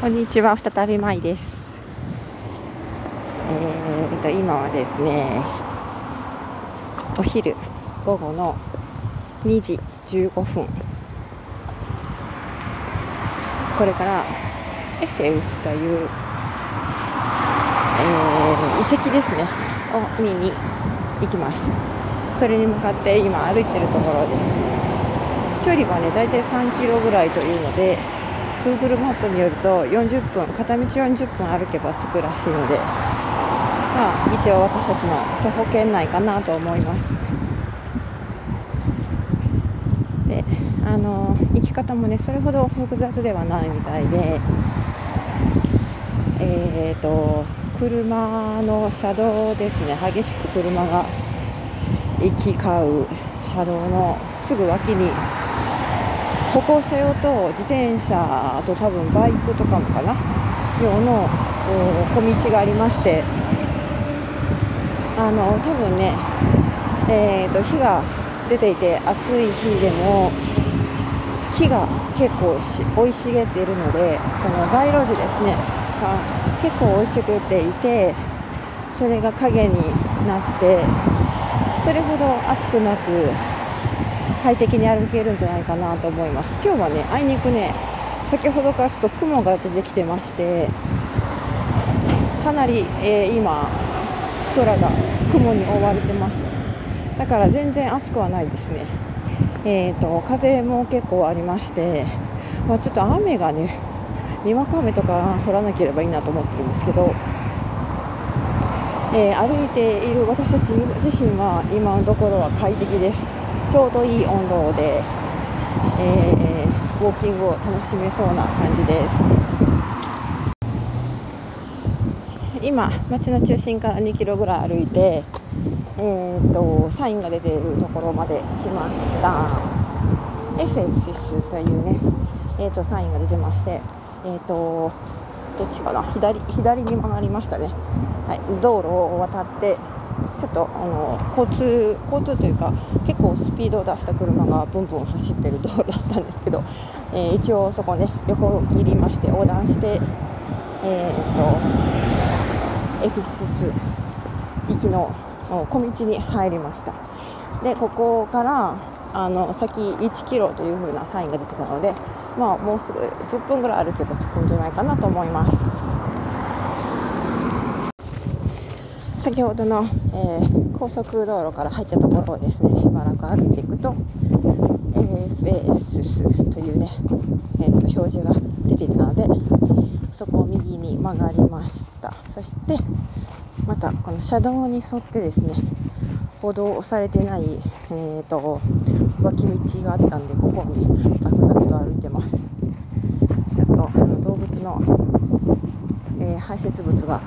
こんにちは。再びまいです。えー、と今はですねお昼午後の2時15分。これからエフェウスという、えー、遺跡ですね。を見に行きます。それに向かって今歩いてるところです。距離はね大体3キロぐらいというので Google マップによると40分片道40分歩けば着くらしいので、まあ、一応私たちの徒歩圏内かなと思います。であの行き方もねそれほど複雑ではないみたいでえーと車の車道ですね。激しく車が行き交う車道のすぐ脇に歩行者用と自転車と多分バイクとかもかな用の小道がありましてあの多分ね、えーと、火が出ていて暑い日でも木が結構生い茂っているのでこの街路樹ですねが結構生い茂っていてそれが影になってそれほど暑くなく快適に歩けるんじゃないかなと思います。今日はねあいにくね先ほどからちょっと雲が出てきてましてかなり、えー、今空が雲に覆われてます。だから全然暑くはないですね。えーと、風も結構ありまして、まあ、ちょっと雨がねにわか雨とか降らなければいいなと思ってるんですけど、えー、歩いている私たち自身は今のところは快適です。ちょうどいい温度で、えー、ウォーキングを楽しめそうな感じです。今街の中心から2キロぐらい歩いて、えーと、サインが出ているところまで来ました。エフェシスというね、えーと、サインが出てましてえーとどっちかな？左左に曲がりましたね、はい、道路を渡ってちょっとあの交通交通というか結構スピードを出した車がブンブン走ってる道路だったんですけど、えー、一応そこね横切りまして横断して、えーと、エフィスス行きの小道に入りましたでここからあの先1キロという風なサインが出てたので、まあ、もうすぐ10分ぐらい歩けば着くんじゃないかなと思います。先ほどの、えー、高速道路から入ったところをですねしばらく歩いていくと AFS というね、えー、と表示が出ていたのでそこを右に曲がりました。そしてまたこの車道に沿ってですね歩道をされてない、えーと、脇道があったんでここをねザクザクと歩いてます。ちょっとあの動物の、えー、排泄物が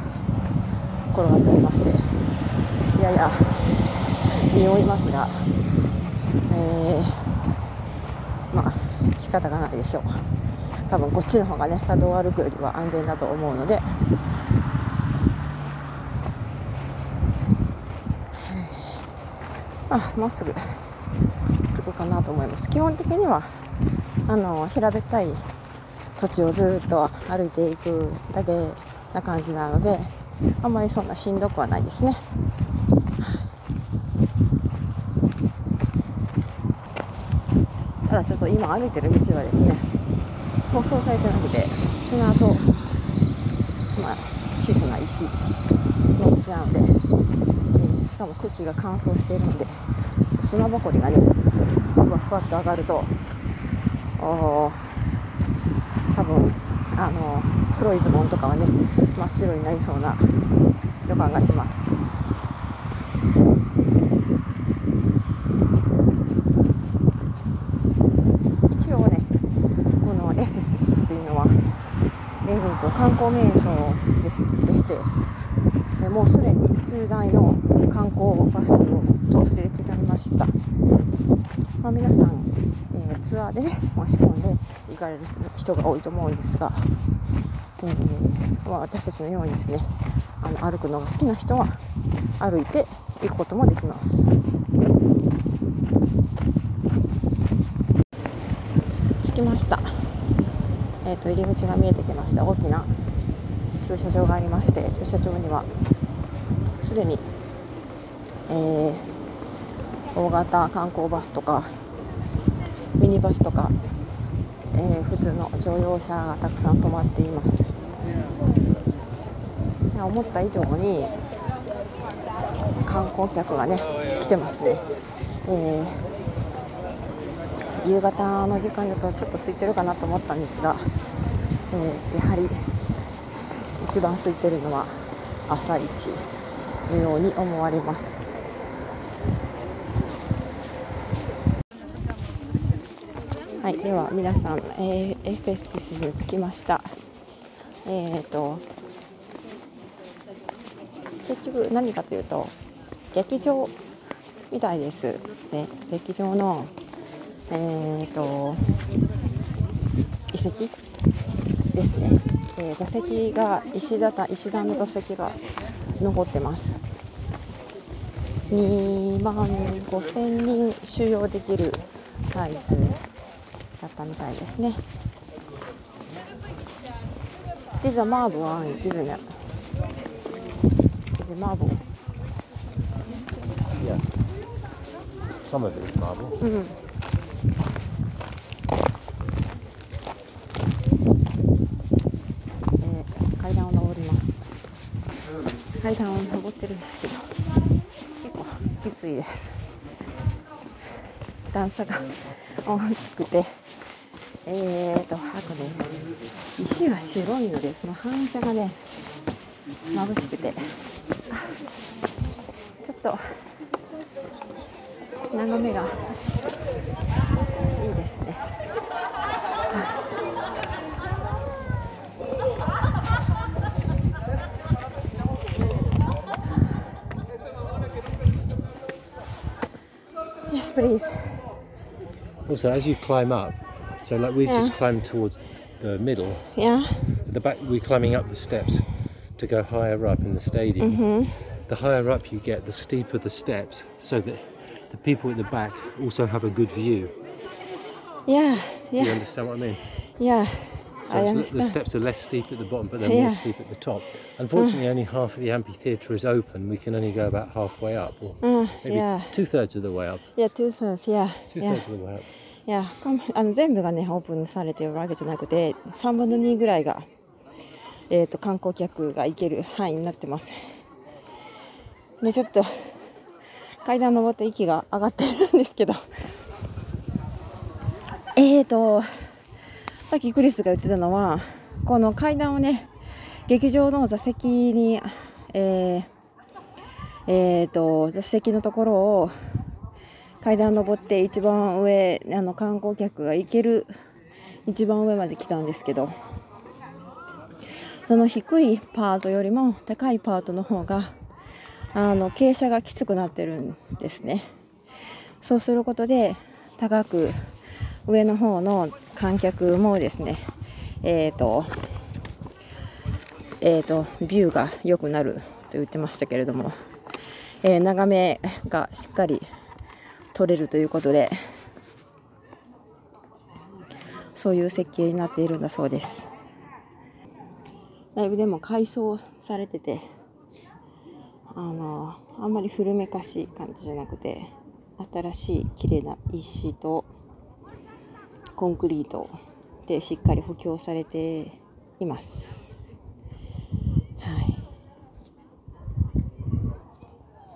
転がっておりましていやや匂いますが、えー、まあ仕方がないでしょう多分こっちの方がね車道を歩くよりは安全だと思うので。あもうすぐ着くかなと思います。基本的にはあの平べったい土地をずっと歩いていくだけな感じなのであんまりそんなしんどくはないですね。ただちょっと今歩いてる道はですね舗装されてなくて砂と、まあ、小さな石の道なので、えー、しかも空気が乾燥しているので砂ぼこりがねふわふわっと上がるとお多分あの黒いズボンとかはね真っ白になりそうな予感がします。一応ねこのエフェスっていうのは、えーと、観光名所ですでしてもうすでに数台の観光バスを通すれ違いました、まあ、皆さん、えー、ツアーでね申し込んで行かれる人が多いと思うんですが、えー、まあ、私たちのようにですねあの歩くのが好きな人は歩いて行くこともできます。着きました。えーと、入り口が見えてきました。大きな駐車場がありまして駐車場にはすでに、えー、大型観光バスとかミニバスとか、えー、普通の乗用車がたくさん止まっています。思った以上に観光客がね来てますね、えー、夕方の時間だとちょっと空いてるかなと思ったんですが、えー、やはり一番空いてるのは朝一のように思われます。はいでは皆さん、えー、エフェスシに着きました。えっ、ー、と結局何かというと劇場みたいです。で劇場の、えーと、遺跡ですね、えー、座席が石畳石段の座席が残ってます。2万5000人収容できるサイズだったみたいですね。マーボーあんピザね。ピザマーボー。いや。サムエルマーボー。階段を登ってるんですけど結構きついです段差が大きくてえーとあとね石が白いのでその反射がね眩しくてちょっと眺めがいいですね。Yes, please. Also, as you climb up, so like we've yeah. just climbed towards the middle. Yeah. At the back, we're climbing up the steps to go higher up in the stadium. Mm-hmm. The higher up you get, the steeper the steps, so that the people at the back also have a good view. Yeah, yeah. Do you understand what I mean? Yeah. So the steps are less steep at the bottom, but they're yeah. more steep at the top. Unfortunately, uh. only half of the amphitheatre is open. We can only go about halfway up, or uh, maybe yeah. two thirds of the way up. Yeah, two thirds. Yeah. Two thirds of the way up. いやあの全部がねオープンされてるわけじゃなくて3分の2ぐらいが、えーと、観光客が行ける範囲になってます。でちょっと階段登って息が上がってるんですけど。えーとさっきクリスが言ってたのはこの階段をね劇場の座席にえー、えーと座席のところを階段登って一番上あの観光客が行ける一番上まで来たんですけどその低いパートよりも高いパートの方があの傾斜がきつくなってるんですね。そうすることで高く上の方の観客もですねえっ、ー、とえーと、とビューが良くなると言ってましたけれども、えー、眺めがしっかり取れるということでそういう設計になっているんだそうです。だいぶでも改装されててあのあんまり古めかしい感じじゃなくて新しい綺麗な石とコンクリートでしっかり補強されています。は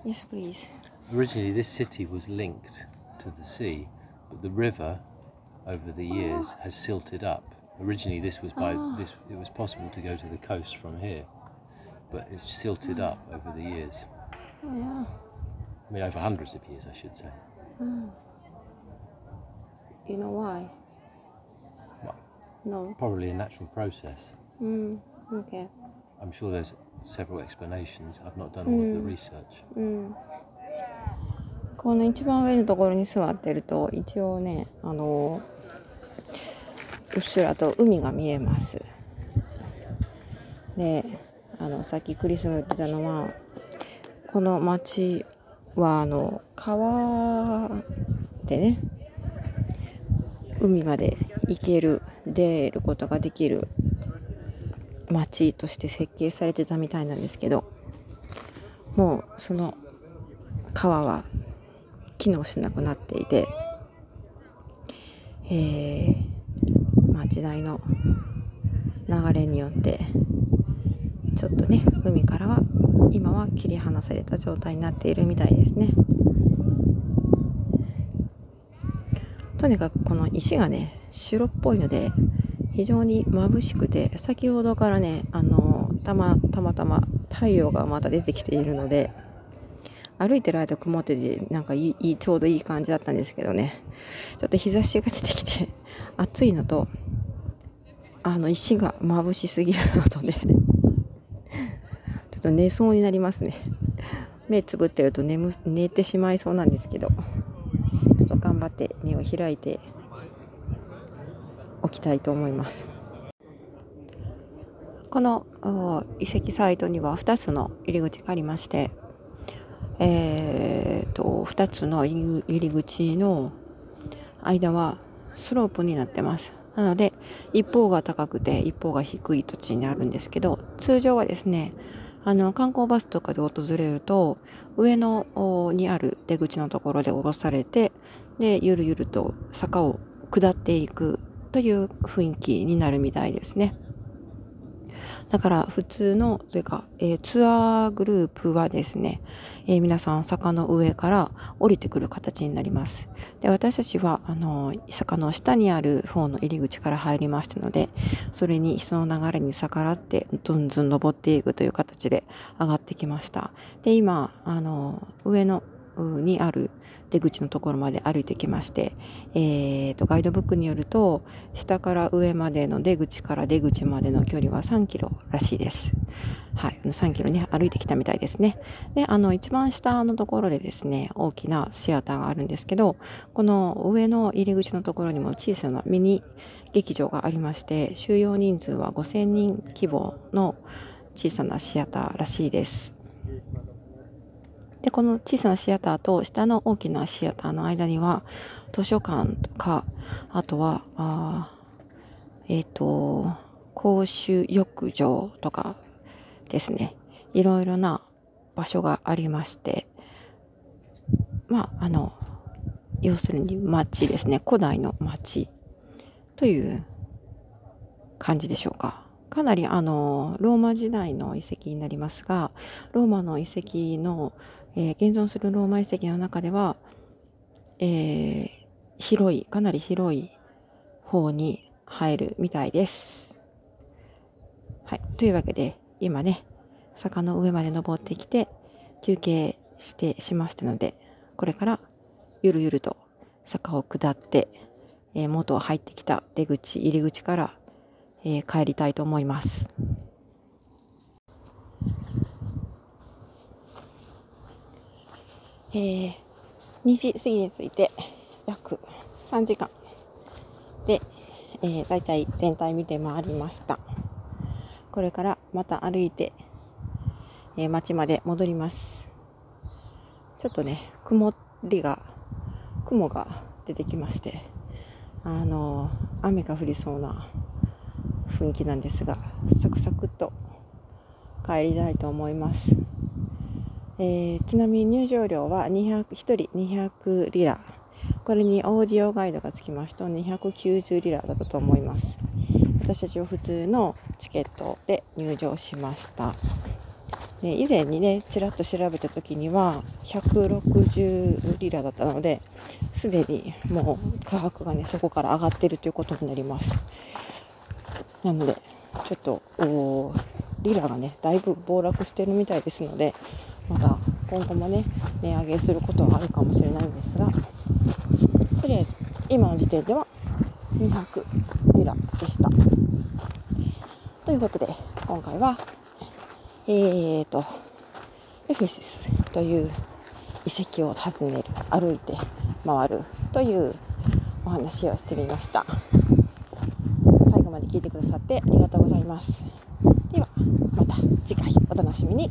い。Yes please. Originally, this city was linked to the sea, but the river, over the years, has silted up. Originally, this was by oh. this. It was possible to go to the coast from here, but it's silted up over the years. Oh, yeah. I mean, over hundreds of years, I should say. Mm. You know why? Well, no. Probably a natural process. Mm. Okay. I'm sure there's several explanations. I've not done all of the research. Mm. この一番上のところに座ってると一応ねあのうっすらと海が見えます。であのさっきクリスが言ってたのはこの町はあの川でね海まで行ける出ることができる街として設計されてたみたいなんですけどもうその川は機能しなくなっていて、えーまあ、時代の流れによってちょっとね海からは今は切り離された状態になっているみたいですね。とにかくこの石がね白っぽいので非常に眩しくて先ほどからねあのたまたまたま太陽がまた出てきているので歩いてる間曇っててなんかいいちょうどいい感じだったんですけどね。ちょっと日差しが出てきて 暑いのとあの石が眩しすぎるのとね。ちょっと寝そうになりますね。目つぶってると眠寝てしまいそうなんですけど。ちょっと頑張って目を開いておきたいと思います。この遺跡サイトには2つの入り口がありましてえーと、2つの入り口の間はスロープになってますなので一方が高くて一方が低い土地にあるんですけど通常はですねあの観光バスとかで訪れると上のにある出口のところで降ろされてでゆるゆると坂を下っていくという雰囲気になるみたいですね。だから普通のというか、えー、ツアーグループはですね、えー、皆さん坂の上から降りてくる形になります。で私たちはあの坂の下にある方の入り口から入りましたのでそれに人の流れに逆らってずんずん登っていくという形で上がってきました。で今あの上のにある出口のところまで歩いてきまして、えーと、ガイドブックによると下から上までの出口から出口までの距離は3キロらしいです。はい、3キロね歩いてきたみたいですね。であの一番下のところでですね大きなシアターがあるんですけどこの上の入り口のところにも小さなミニ劇場がありまして収容人数は5000人規模の小さなシアターらしいです。でこの小さなシアターと下の大きなシアターの間には図書館とかあとはあえっ、ー、と公衆浴場とかですね。いろいろな場所がありましてまああの要するに町ですね。古代の町という感じでしょうか。かなりあのローマ時代の遺跡になりますがローマの遺跡のえー、現存するローマ遺跡の中では、えー、広い、かなり広い方に入るみたいです。はい。というわけで、今ね、坂の上まで登ってきて、休憩してしましたので、これからゆるゆると坂を下って、えー、元入ってきた出口、入り口から、えー、帰りたいと思います。えー、2時過ぎについて約3時間。で、えー、大体全体見て回りました。これからまた歩いて、えー、町まで戻ります。ちょっとね曇りが雲が出てきましてあのー、雨が降りそうな雰囲気なんですがサクサクっと帰りたいと思います。えー、ちなみに入場料は200 1人200リラ。これにオーディオガイドがつきますと290リラだったと思います。私たちは普通のチケットで入場しました。で以前にねちらっと調べた時には160リラだったのですでにもう価格がねそこから上がってるということになります。なのでちょっとリラがねだいぶ暴落してるみたいですのでまた今後もね値上げすることはあるかもしれないんですがとりあえず今の時点では200リラでした。ということで今回はえーとエフェシスという遺跡を訪ねる歩いて回るというお話をしてみました。最後まで聞いてくださってありがとうございます。ではまた次回お楽しみに。